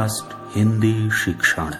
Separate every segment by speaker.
Speaker 1: Podcast Hindi शिक्षण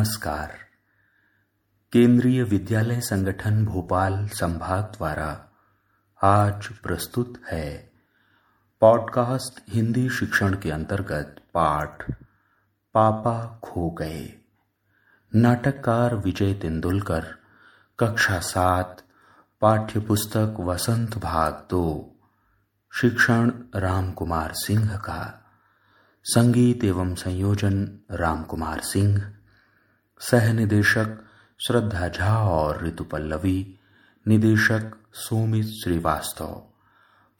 Speaker 1: नमस्कार। केंद्रीय विद्यालय संगठन भोपाल संभाग द्वारा आज प्रस्तुत है पॉडकास्ट हिंदी शिक्षण के अंतर्गत पाठ पापा खो गए। नाटककार विजय तेंदुलकर, कक्षा सात पाठ्य पुस्तक वसंत भाग दो, शिक्षण राम कुमार सिंह का, संगीत एवं संयोजन राम कुमार सिंह सह निदेशक श्रद्धा झा और ऋतु पल्लवी, निदेशक सोमित श्रीवास्तव,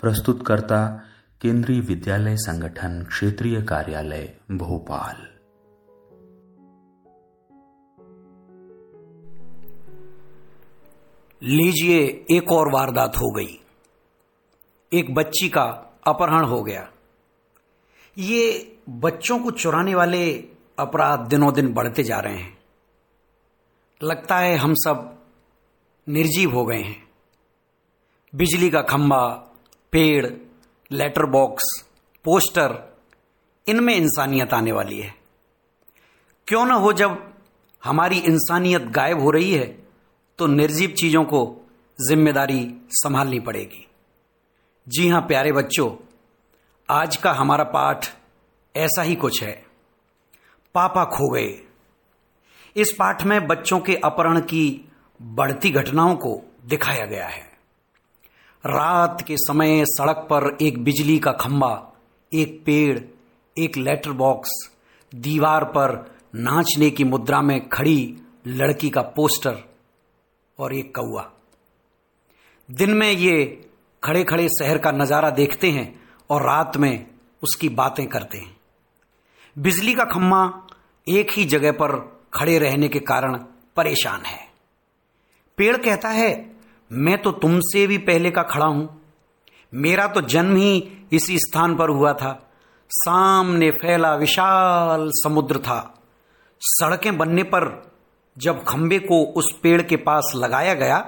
Speaker 1: प्रस्तुतकर्ता केंद्रीय विद्यालय संगठन क्षेत्रीय कार्यालय भोपाल।
Speaker 2: लीजिए एक और वारदात हो गई। एक बच्ची का अपहरण हो गया। ये बच्चों को चुराने वाले अपराध दिनों दिन बढ़ते जा रहे हैं। लगता है हम सब निर्जीव हो गए हैं। बिजली का खंभा पेड़, लेटर बॉक्स, पोस्टर, इनमें इंसानियत आने वाली है। क्यों ना हो जब हमारी इंसानियत गायब हो रही है तो निर्जीव चीज़ों को ज़िम्मेदारी संभालनी पड़ेगी। जी हाँ, प्यारे बच्चों, आज का हमारा पाठ ऐसा ही कुछ है। पापा खो गए। इस पाठ में बच्चों के अपहरण की बढ़ती घटनाओं को दिखाया गया है। रात के समय सड़क पर एक बिजली का खंभा एक पेड़, एक लेटर बॉक्स, दीवार पर नाचने की मुद्रा में खड़ी लड़की का पोस्टर और एक कौआ दिन में ये खड़े खड़े शहर का नज़ारा देखते हैं और रात में उसकी बातें करते हैं। बिजली का खम्मा एक ही जगह पर खड़े रहने के कारण परेशान है। पेड़ कहता है, मैं तो तुमसे भी पहले का खड़ा हूँ। मेरा तो जन्म ही इसी स्थान पर हुआ था। सामने फैला विशाल समुद्र था। सड़कें बनने पर जब खंबे को उस पेड़ के पास लगाया गया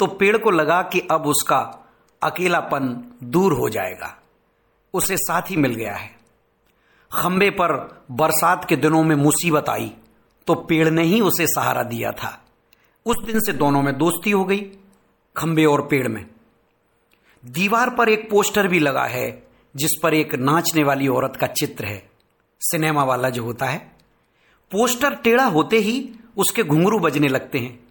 Speaker 2: तो पेड़ को लगा कि अब उसका अकेलापन दूर हो जाएगा। उसे साथी मिल गया है। खंबे पर बरसात के दिनों में मुसीबत आई। तो पेड़ ने ही उसे सहारा दिया था। उस दिन से दोनों में दोस्ती हो गई, खंबे और पेड़ में। दीवार पर एक पोस्टर भी लगा है, जिस पर एक नाचने वाली औरत का चित्र है। सिनेमा वाला जो होता है। पोस्टर टेढ़ा होते ही उसके घुंघरू बजने लगते हैं।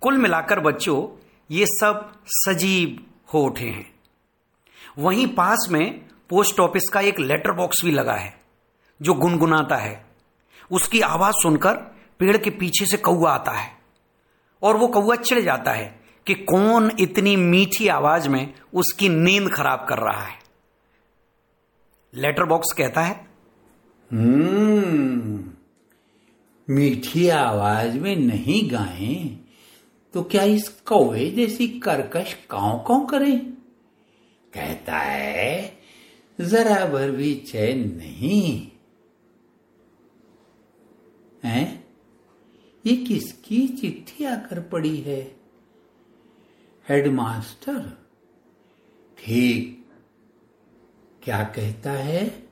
Speaker 2: कुल मिलाकर बच्चों, ये सब सजीव हो उठे हैं। वहीं पास में पोस्ट ऑफ़िस का एक लेटर बॉक्स भी लगा है, जो गुनगुनाता है। उसकी आवाज़ सुनकर पेड़ के पीछे से कौआ आता है और वो कौआ चिड़ जाता है कि कौन इतनी मीठी आवाज़ में उसकी नींद खराब कर रहा है। लेटर बॉक्स कहता है
Speaker 3: हम्म मीठी आवाज़ में नहीं गाएँ तो क्या इस कौवे जैसी करकश काव काव करे? कहता है, जरा भर भी चैन नहीं। है? ये किसकी चिट्ठी आकर पड़ी है? हेडमास्टर? ठीक। क्या कहता है?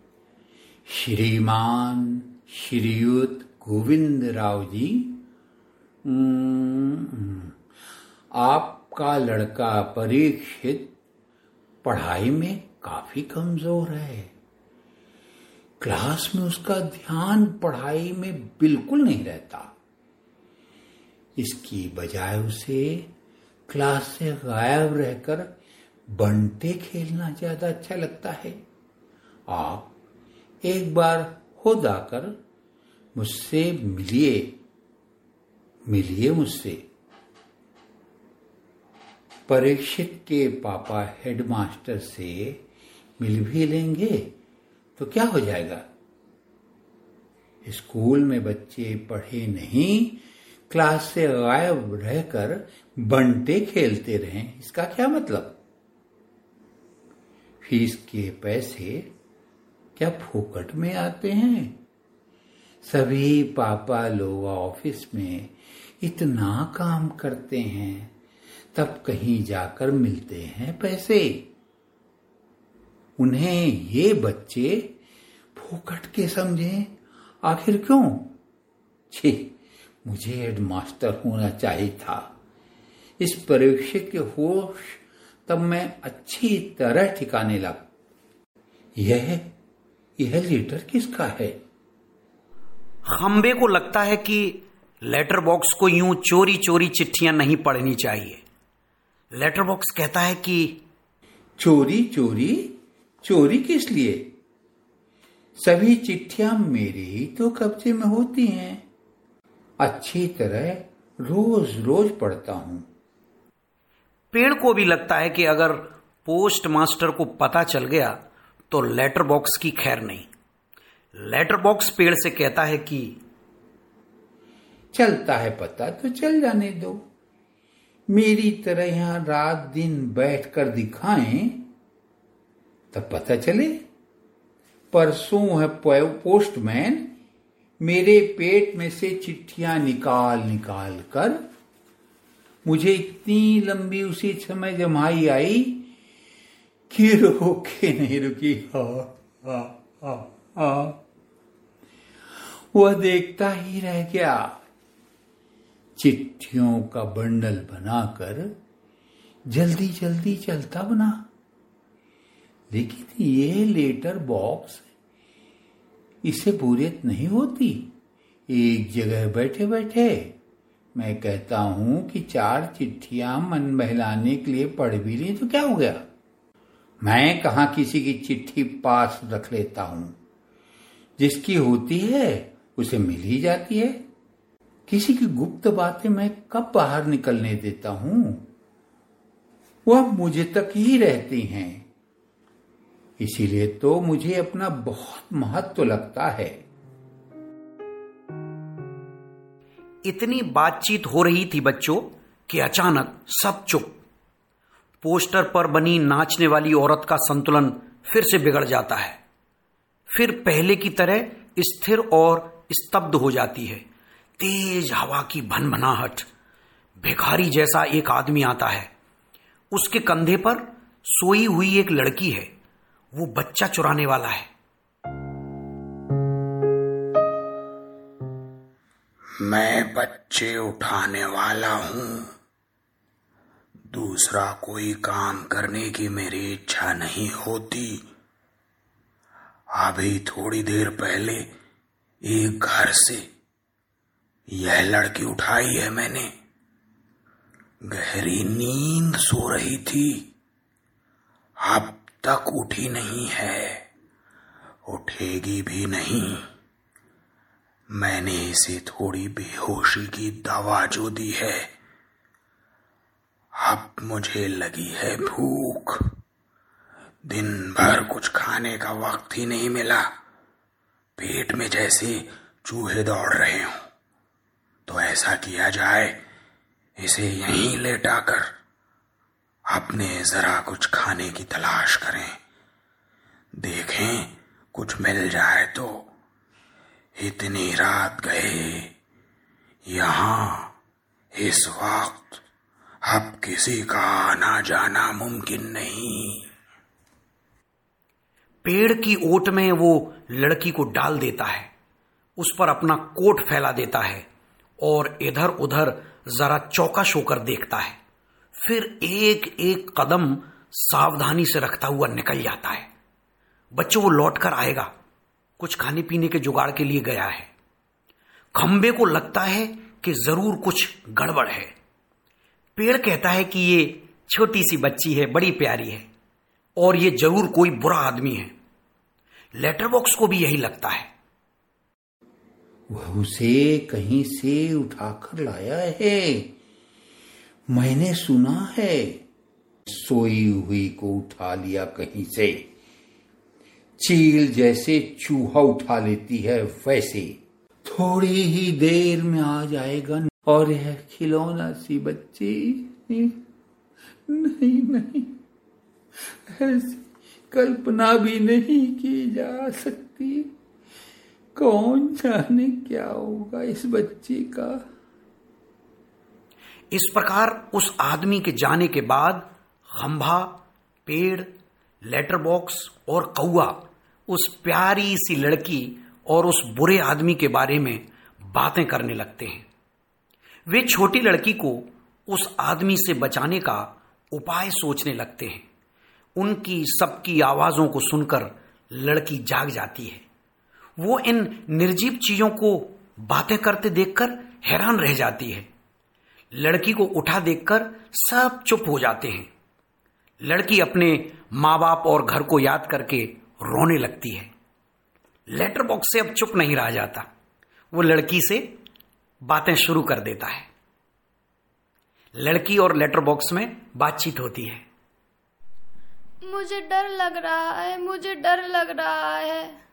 Speaker 3: श्रीमान श्रीयुत गोविंद राव जी। हम्म, आपका लड़का परीक्षित पढ़ाई में काफ़ी कमज़ोर है। क्लास में उसका ध्यान पढ़ाई में बिल्कुल नहीं रहता। इसकी बजाय उसे क्लास से गायब रहकर बंटे खेलना ज़्यादा अच्छा लगता है। आप एक बार हो जाकर मुझसे मिलिए मिलिए मुझसे। परीक्षित के पापा हेडमास्टर से मिल भी लेंगे। तो क्या हो जाएगा? स्कूल में बच्चे पढ़े नहीं, क्लास से गायब रहकर बंटे खेलते रहे, इसका क्या मतलब? फ़ीस के पैसे क्या फोकट में आते हैं? सभी पापा लोग ऑफ़िस में इतना काम करते हैं, तब कहीं जाकर मिलते हैं पैसे। उन्हें ये बच्चे फोकट के समझे आखिर क्यों? छी मुझे हेडमास्टर होना चाहिए था। इस परीक्षा के होश तब मैं अच्छी तरह ठिकाने लग। यह यह लेटर किसका है?
Speaker 2: खंबे को लगता है कि लेटर बॉक्स को यूँ चोरी चोरी चिट्ठियाँ नहीं पढ़नी चाहिए। लेटर बॉक्स कहता है कि
Speaker 3: चोरी चोरी चोरी किस लिए? सभी चिट्ठियाँ मेरे ही तो कब्जे में होती हैं। अच्छी तरह रोज रोज पढ़ता हूँ।
Speaker 2: पेड़ को भी लगता है कि अगर पोस्ट मास्टर को पता चल गया तो लेटर बॉक्स की खैर नहीं। लेटर बॉक्स पेड़ से कहता है कि
Speaker 3: चलता है पता तो चल जाने दो। मेरी तरह यहाँ रात दिन बैठकर दिखाएँ तब पता चले परसों है पोस्टमैन, मेरे पेट में से चिट्ठियाँ निकाल निकाल कर, मुझे इतनी लंबी उसी समय जमाई आई कि रोके नहीं रुकी। हा हा हा हा। वह देखता ही रह गया। चिट्ठियों का बंडल बनाकर जल्दी जल्दी चलता बना। लेकिन ये लेटर बॉक्स इसे बोरियत नहीं होती। एक जगह बैठे बैठे मैं कहता हूँ कि चार चिट्ठियाँ मन बहलाने के लिए पढ़ भी ली तो क्या हो गया? मैं कहा किसी की चिट्ठी पास रख लेता हूँ? जिसकी होती है, उसे मिल ही जाती है। किसी की गुप्त बातें मैं कब बाहर निकलने देता हूँ? वह मुझे तक ही रहती हैं। इसीलिए तो मुझे अपना बहुत महत्व लगता है।
Speaker 2: इतनी बातचीत हो रही थी बच्चों कि अचानक सब चुप। पोस्टर पर बनी नाचने वाली औरत का संतुलन फिर से बिगड़ जाता है। फिर पहले की तरह स्थिर और स्तब्ध हो जाती है। तेज हवा की भनभनाहट, भिखारी जैसा एक आदमी आता है। उसके कंधे पर सोई हुई एक लड़की है। वो बच्चा चुराने वाला है।
Speaker 4: मैं बच्चे उठाने वाला हूँ। दूसरा कोई काम करने की मेरी इच्छा नहीं होती। अभी थोड़ी देर पहले एक घर से यह लड़की उठाई है मैंने। गहरी नींद सो रही थी। अब तक उठी नहीं है। उठेगी भी नहीं। मैंने इसे थोड़ी बेहोशी की दवा जो दी है। अब मुझे लगी है भूख। दिन भर कुछ खाने का वक्त ही नहीं मिला। पेट में जैसे चूहे दौड़ रहे हो। तो ऐसा किया जाए, इसे यहीं लेटाकर अपने जरा कुछ खाने की तलाश करें। देखें, कुछ मिल जाए तो। इतनी रात गए, यहाँ, इस वक्त, अब किसी का आना जाना मुमकिन नहीं।
Speaker 2: पेड़ की ओट में वो लड़की को डाल देता है, उस पर अपना कोट फैला देता है और इधर उधर जरा चौकस होकर देखता है। फिर एक एक कदम सावधानी से रखता हुआ निकल जाता है। बच्चों, वो लौट कर आएगा। कुछ खाने पीने के जुगाड़ के लिए गया है। खंबे को लगता है कि ज़रूर कुछ गड़बड़ है। पेड़ कहता है कि ये छोटी सी बच्ची है, बड़ी प्यारी है, और ये ज़रूर कोई बुरा आदमी है। लेटर बॉक्स को भी यही लगता है।
Speaker 3: वह उसे कहीं से उठाकर लाया है। मैंने सुना है। सोई हुई को उठा लिया कहीं से। चील जैसे चूहा उठा लेती है वैसे। थोड़ी ही देर में आ जाएगा और यह खिलौना सी बच्ची। नहीं नहीं। ऐसी कल्पना भी नहीं की जा सकती। कौन जाने क्या होगा इस बच्ची का?
Speaker 2: इस प्रकार उस आदमी के जाने के बाद खंभा, पेड़ लेटर बॉक्स और कौआ उस प्यारी सी लड़की और उस बुरे आदमी के बारे में बातें करने लगते हैं। वे छोटी लड़की को उस आदमी से बचाने का उपाय सोचने लगते हैं। उनकी सबकी आवाजों को सुनकर लड़की जाग जाती है। वो इन निर्जीव चीज़ों को बातें करते देखकर हैरान रह जाती है। लड़की को उठा देखकर सब चुप हो जाते हैं। लड़की अपने माँ बाप और घर को याद करके रोने लगती है। लेटर बॉक्स से अब चुप नहीं रहा जाता। वो लड़की से बातें शुरू कर देता है। लड़की और लेटर बॉक्स में बातचीत होती है।
Speaker 5: मुझे डर लग रहा है मुझे डर लग रहा है।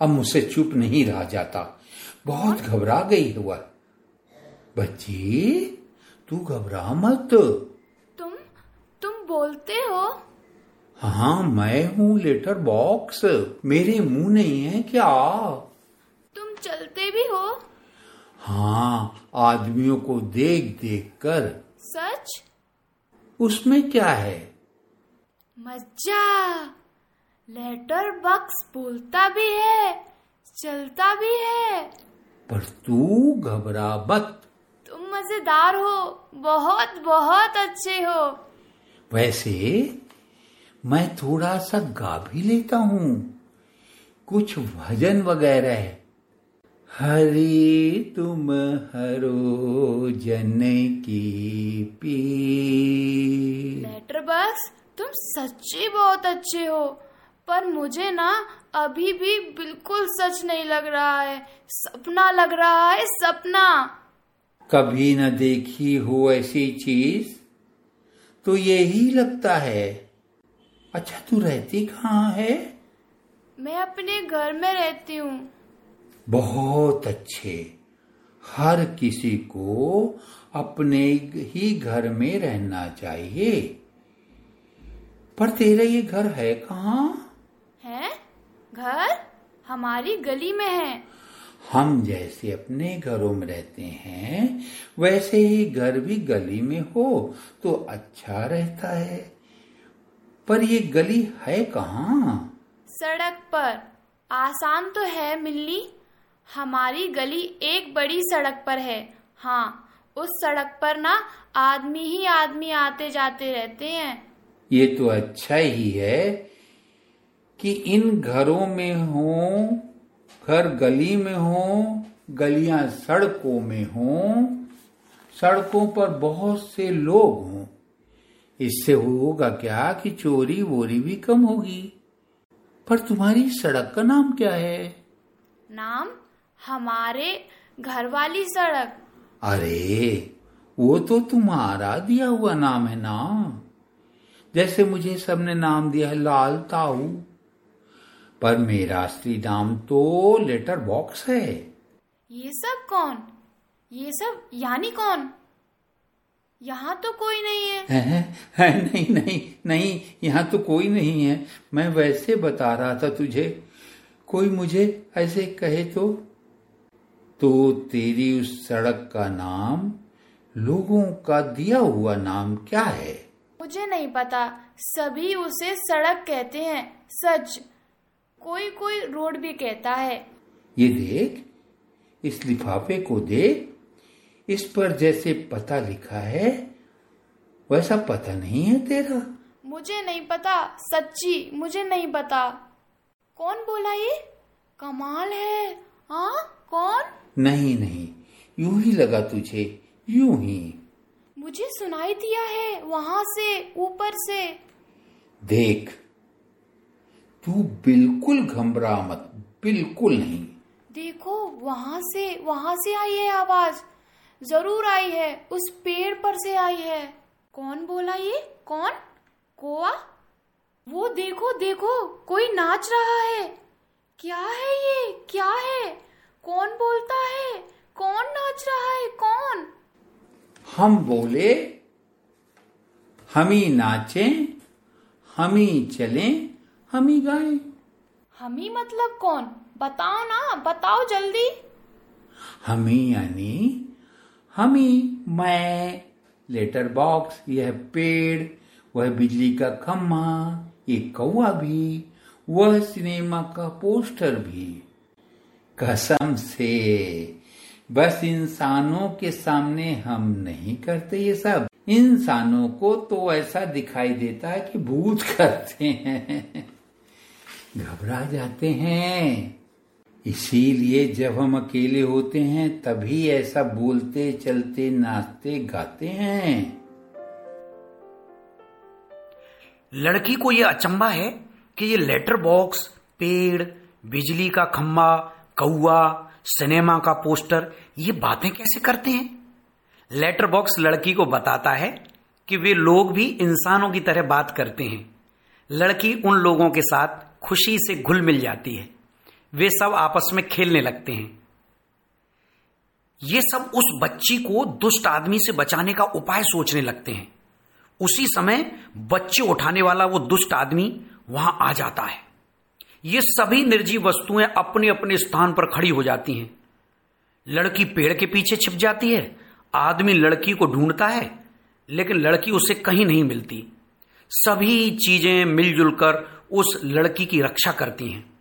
Speaker 3: अब मुझसे चुप नहीं रहा जाता। बहुत घबरा गई है वह। बच्ची तू घबरा मत।
Speaker 5: तुम तुम बोलते हो?
Speaker 3: हाँ मैं हूँ लेटर बॉक्स। मेरे मुँह नहीं है क्या?
Speaker 5: तुम चलते भी हो?
Speaker 3: हाँ आदमियों को देख देख कर।
Speaker 5: सच?
Speaker 3: उसमें क्या है?
Speaker 5: मज्जा! लेटर बॉक्स बोलता भी है चलता भी है।
Speaker 3: पर तू घबरा मत।
Speaker 5: तुम मज़ेदार हो बहुत बहुत अच्छे हो।
Speaker 3: वैसे मैं थोड़ा सा गा भी लेता हूँ कुछ भजन वगैरह। हरे तुम हरो जन की पी
Speaker 5: लेटर बॉक्स तुम सच्ची बहुत अच्छे हो पर मुझे ना अभी भी बिल्कुल सच नहीं लग रहा है सपना लग रहा है सपना।
Speaker 3: कभी न देखी हो ऐसी चीज़ तो यही लगता है अच्छा तू रहती कहाँ है?
Speaker 5: मैं अपने घर में रहती हूँ।
Speaker 3: बहुत अच्छे। हर किसी को अपने ही घर में रहना चाहिए। पर तेरा ये घर है कहाँ?
Speaker 5: है? घर हमारी गली में है।
Speaker 3: हम जैसे अपने घरों में रहते हैं वैसे ही घर भी गली में हो तो अच्छा रहता है। पर ये गली है कहाँ?
Speaker 5: सड़क पर। आसान तो है मिलनी हमारी गली एक बड़ी सड़क पर है। हाँ उस सड़क पर ना आदमी ही आदमी आते जाते रहते हैं।
Speaker 3: ये तो अच्छा ही है कि इन घरों में हो घर गली में हो गलियाँ सड़कों में हो सड़कों पर बहुत से लोग हों। इससे होगा क्या कि चोरी वोरी भी कम होगी? पर तुम्हारी सड़क का नाम क्या है?
Speaker 5: नाम हमारे घर वाली सड़क।
Speaker 3: अरे वो तो तुम्हारा दिया हुआ नाम है ना। जैसे मुझे सबने नाम दिया है लाल ताऊ। पर मेरा असली नाम तो लेटर बॉक्स है।
Speaker 5: ये सब कौन? ये सब यानी कौन? यहाँ तो कोई नहीं है
Speaker 3: है, है नहीं नहीं नहीं यहाँ तो कोई नहीं है। मैं वैसे बता रहा था तुझे कोई मुझे ऐसे कहे तो? तो तेरी उस सड़क का नाम लोगों का दिया हुआ नाम क्या है?
Speaker 5: मुझे नहीं पता। सभी उसे सड़क कहते हैं सच। कोई कोई रोड भी कहता है।
Speaker 3: ये देख इस लिफाफे को देख इस पर जैसे पता लिखा है वैसा पता नहीं है तेरा।
Speaker 5: मुझे नहीं पता सच्ची मुझे नहीं पता। कौन बोला ये? कमाल है हाँ? कौन?
Speaker 3: नहीं नहीं यूँ ही लगा तुझे यूँ ही।
Speaker 5: मुझे सुनाई दिया है वहाँ से ऊपर से।
Speaker 3: देख तू बिल्कुल घबरा मत बिल्कुल नहीं।
Speaker 5: देखो वहाँ से वहाँ से आई है आवाज़। ज़रूर आई है उस पेड़ पर से आई है। कौन बोला ये? कौन? कोआ? वो देखो देखो कोई नाच रहा है। क्या है ये? क्या है? कौन बोलता है? कौन नाच रहा है? कौन?
Speaker 3: हम बोले हम ही नाचे हम ही चले हम ही गाय
Speaker 5: हम ही मतलब कौन? बताओ ना बताओ जल्दी।
Speaker 3: हम ही यानी हम ही मैं लेटर बॉक्स यह पेड़ वह बिजली का खम्मा ये कौआ भी वह सिनेमा का पोस्टर भी। कसम से बस इंसानों के सामने हम नहीं करते ये सब। इंसानों को तो ऐसा दिखाई देता है कि भूत करते हैं। घबरा जाते हैं। इसीलिए जब हम अकेले होते हैं, तभी ऐसा बोलते, चलते, नाचते, गाते हैं।
Speaker 2: लड़की को यह अचंबा है कि ये लेटर बॉक्स, पेड़, बिजली का खम्बा कौआ सिनेमा का पोस्टर, ये बातें कैसे करते हैं? लेटर बॉक्स लड़की को बताता है कि वे लोग भी इंसानों की तरह बात करते हैं। लड़की उन लोगों के साथ खुशी से घुल मिल जाती है। वे सब आपस में खेलने लगते हैं। ये सब उस बच्ची को दुष्ट आदमी से बचाने का उपाय सोचने लगते हैं। उसी समय बच्चे उठाने वाला वो दुष्ट आदमी वहाँ आ जाता है। ये सभी निर्जीव वस्तुएँ अपने अपने स्थान पर खड़ी हो जाती हैं। लड़की पेड़ के पीछे छिप जाती है। आदमी लड़की को ढूंढता है, लेकिन लड़की उसे कहीं नहीं मिलती। सभी चीज़ें मिलजुल कर उस लड़की की रक्षा करती हैं।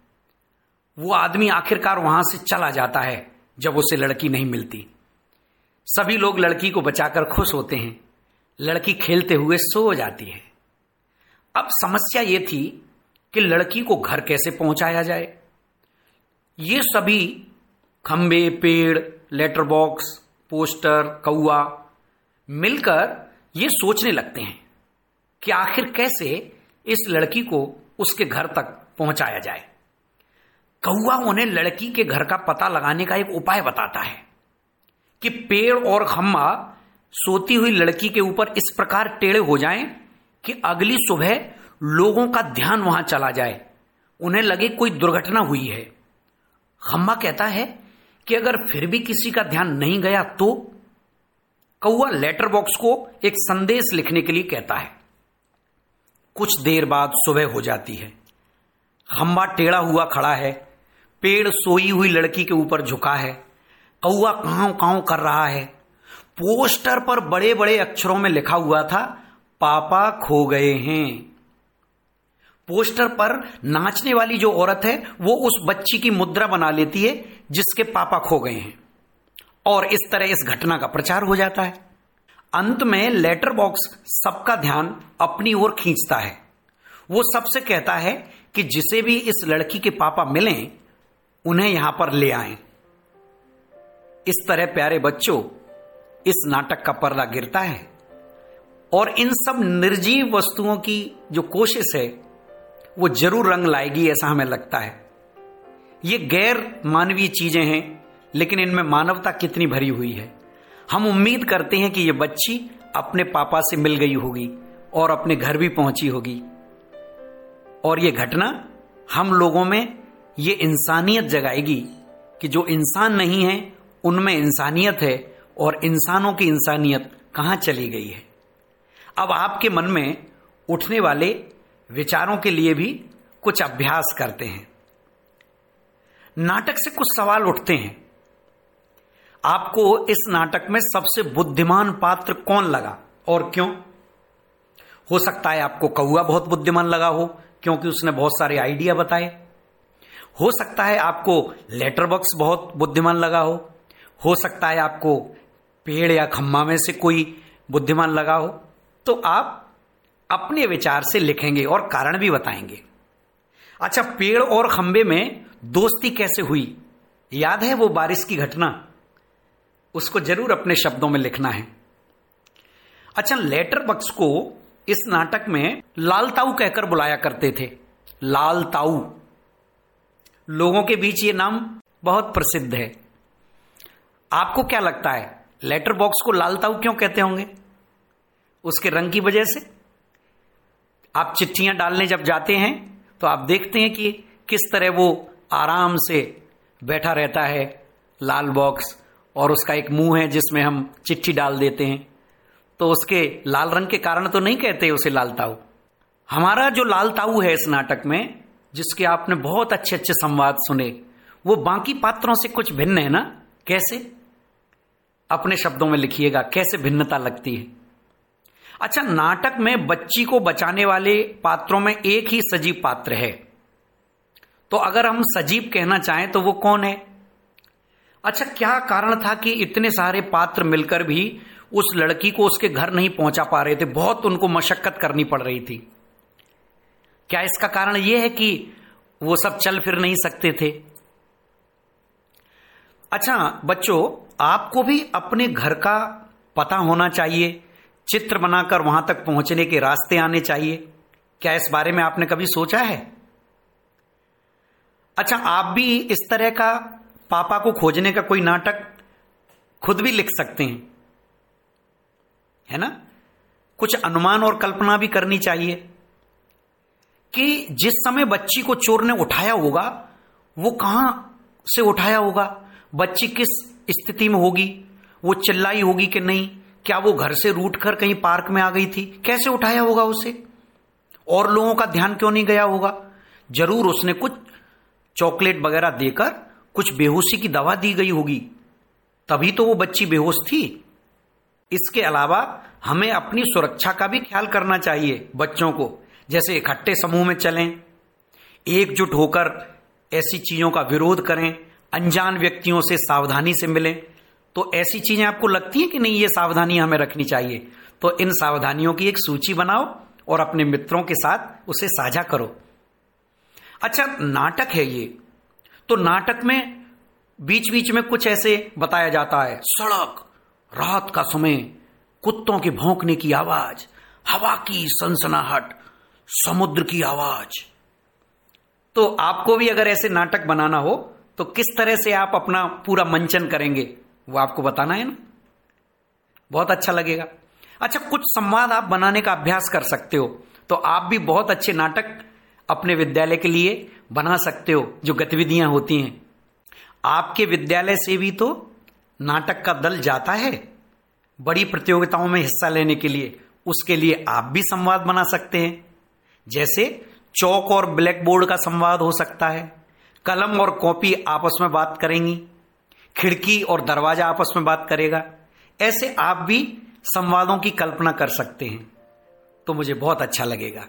Speaker 2: वो आदमी आखिरकार वहाँ से चला जाता है, जब उसे लड़की नहीं मिलती। सभी लोग लड़की को बचाकर खुश होते हैं। लड़की खेलते हुए सो जाती है। अब समस्या ये थी कि लड़की को घर कैसे पहुँचाया जाए। ये सभी खंबे, पेड़ लेटर बॉक्स पोस्टर कौआ मिलकर ये सोचने लगते हैं कि आखिर कैसे इस लड़की को उसके घर तक पहुँचाया जाए। कौआ उन्हें लड़की के घर का पता लगाने का एक उपाय बताता है कि पेड़ और खम्मा सोती हुई लड़की के ऊपर इस प्रकार टेढ़े हो जाएँ कि अगली सुबह लोगों का ध्यान वहाँ चला जाए। उन्हें लगे कोई दुर्घटना हुई है। खम्मा कहता है कि अगर फिर भी किसी का ध्यान नहीं गया तो कौआ लेटर बॉक्स को एक संदेश लिखने के लिए कहता है। कुछ देर बाद सुबह हो जाती है। खम्बा टेढ़ा हुआ खड़ा है। पेड़ सोई हुई लड़की के ऊपर झुका है। कौआ काव काव कर रहा है। पोस्टर पर बड़े बड़े अक्षरों में लिखा हुआ था, पापा खो गए हैं। पोस्टर पर नाचने वाली जो औरत है, वो उस बच्ची की मुद्रा बना लेती है, जिसके पापा खो गए हैं। और इस तरह इस घटना का प्रचार हो जाता है। अंत में लेटर बॉक्स सबका ध्यान अपनी ओर खींचता है। वो सबसे कहता है कि जिसे भी इस लड़की के पापा मिलें, उन्हें यहाँ पर ले आए। इस तरह प्यारे बच्चों, इस नाटक का पर्दा गिरता है और इन सब निर्जीव वस्तुओं की जो कोशिश है, वो ज़रूर रंग लाएगी ऐसा हमें लगता है। ये गैर मानवीय चीज़ें हैं, लेकिन इनमें मानवता कितनी भरी हुई है। हम उम्मीद करते हैं कि ये बच्ची अपने पापा से मिल गई होगी और अपने घर भी पहुँची होगी। और ये घटना हम लोगों में ये इंसानियत जगाएगी कि जो इंसान नहीं है, उनमें इंसानियत है और इंसानों की इंसानियत कहाँ चली गई है। अब आपके मन में उठने वाले विचारों के लिए भी कुछ अभ्यास करते हैं। नाटक से कुछ सवाल उठते हैं। आपको इस नाटक में सबसे बुद्धिमान पात्र कौन लगा? और क्यों? हो सकता है आपको कौआ बहुत बुद्धिमान लगा हो, क्योंकि उसने बहुत सारे आइडिया बताए। हो सकता है आपको लेटर बॉक्स बहुत बुद्धिमान लगा हो। हो सकता है आपको पेड़ या खम्मा में से कोई बुद्धिमान लगा हो। तो आप अपने विचार से लिखेंगे और कारण भी बताएँगे। अच्छा पेड़ और खंबे में दोस्ती कैसे हुई? याद है वो बारिश की घटना? उसको ज़रूर अपने शब्दों में लिखना है। अच्छा लेटर बक्स को इस नाटक में लाल ताऊ कहकर बुलाया करते थे। लाल ताऊ। लोगों के बीच ये नाम बहुत प्रसिद्ध है। आपको क्या लगता है, लेटर बॉक्स को लाल ताऊ क्यों कहते होंगे? उसके रंग की वजह से? आप चिट्ठियाँ डालने जब जाते हैं तो आप देखते हैं कि किस तरह वो आराम से बैठा रहता है लाल बॉक्स और उसका एक मुँह है जिसमें हम चिट्ठी डाल देते हैं। तो उसके लाल रंग के कारण तो नहीं कहते उसे लाल ताऊ। हमारा जो लाल ताऊ है इस नाटक में, जिसके आपने बहुत अच्छे अच्छे संवाद सुने, वो बाकी पात्रों से कुछ भिन्न है ना? कैसे? अपने शब्दों में लिखिएगा, कैसे भिन्नता लगती है। अच्छा नाटक में बच्ची को बचाने वाले पात्रों में एक ही सजीव पात्र है। तो अगर हम सजीव कहना चाहें तो वो कौन है? अच्छा क्या कारण था कि इतने सारे पात्र मिलकर भी उस लड़की को उसके घर नहीं पहुँचा पा रहे थे? बहुत उनको मशक्कत करनी पड़ रही थी। क्या इसका कारण यह है कि वो सब चल फिर नहीं सकते थे? अच्छा बच्चों, आपको भी अपने घर का पता होना चाहिए, चित्र बनाकर वहाँ तक पहुँचने के रास्ते आने चाहिए। क्या इस बारे में आपने कभी सोचा है? अच्छा आप भी इस तरह का पापा को खोजने का कोई नाटक खुद भी लिख सकते हैं। है ना? कुछ अनुमान और कल्पना भी करनी चाहिए कि जिस समय बच्ची को चोर ने उठाया होगा, वो कहाँ से उठाया होगा? बच्ची किस स्थिति में होगी? वो चिल्लाई होगी कि नहीं? क्या वो घर से रूट कर कहीं पार्क में आ गई थी? कैसे उठाया होगा उसे? और लोगों का ध्यान क्यों नहीं गया होगा? ज़रूर उसने कुछ चॉकलेट वगैरह देकर कुछ बेहोशी की दवा दी गई होगी। तभी तो वो बच्ची बेहोश थी। इसके अलावा हमें अपनी सुरक्षा का भी ख्याल करना चाहिए बच्चों को, जैसे इकट्ठे समूह में चलें, एकजुट होकर ऐसी चीज़ों का विरोध करें, अनजान व्यक्तियों से सावधानी से मिलें। तो ऐसी चीज़ें आपको लगती हैं कि नहीं, ये सावधानी हमें रखनी चाहिए? तो इन सावधानियों की एक सूची बनाओ और अपने मित्रों के साथ उसे साझा करो। अच्छा नाटक है ये। तो नाटक में बीच बीच में कुछ ऐसे बताया जाता है। सड़क, रात का समय, कुत्तों के भौंकने की आवाज़, हवा की सनसनाहट, समुद्र की आवाज़। तो आपको भी अगर ऐसे नाटक बनाना हो तो किस तरह से आप अपना पूरा मंचन करेंगे, वो आपको बताना है ना? बहुत अच्छा लगेगा। अच्छा कुछ संवाद आप बनाने का अभ्यास कर सकते हो तो आप भी बहुत अच्छे नाटक अपने विद्यालय के लिए बना सकते हो, जो गतिविधियाँ होती हैं। आपके विद्यालय से भी तो नाटक का दल जाता है। बड़ी प्रतियोगिताओं में हिस्सा लेने के लिए, उसके लिए आप भी संवाद बना सकते हैं। जैसे चौक और ब्लैक बोर्ड का संवाद हो सकता है। कलम और कॉपी आपस में बात करेंगी। खिड़की और दरवाज़ा आपस में बात करेगा। ऐसे आप भी संवादों की कल्पना कर सकते हैं। तो मुझे बहुत अच्छा लगेगा।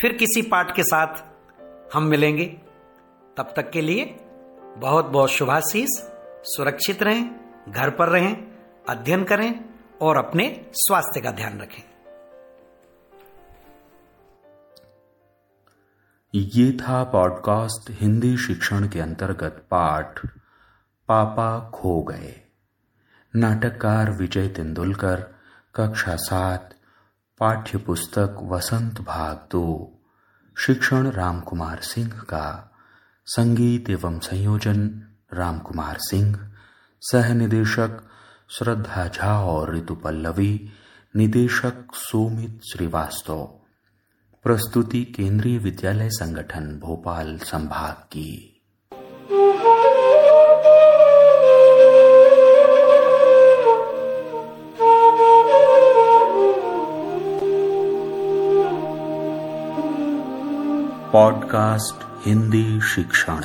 Speaker 2: फिर किसी पाठ के साथ हम मिलेंगे। तब तक के लिए बहुत बहुत शुभाशीष। सुरक्षित रहें, घर पर रहें, अध्ययन करें और अपने स्वास्थ्य का ध्यान रखें।
Speaker 1: ये था पॉडकास्ट हिंदी शिक्षण के अंतर्गत पाठ, पापा खो गए। नाटककार विजय तेंदुलकर, कक्षा सात पाठ्य पुस्तक वसंत भाग दो, शिक्षण रामकुमार सिंह का, संगीत एवं संयोजन रामकुमार सिंह सह निदेशक श्रद्धा झा और ऋतु पल्लवी, निदेशक सोमित श्रीवास्तव। प्रस्तुति केंद्रीय विद्यालय संगठन भोपाल संभाग की। पॉडकास्ट हिंदी शिक्षण।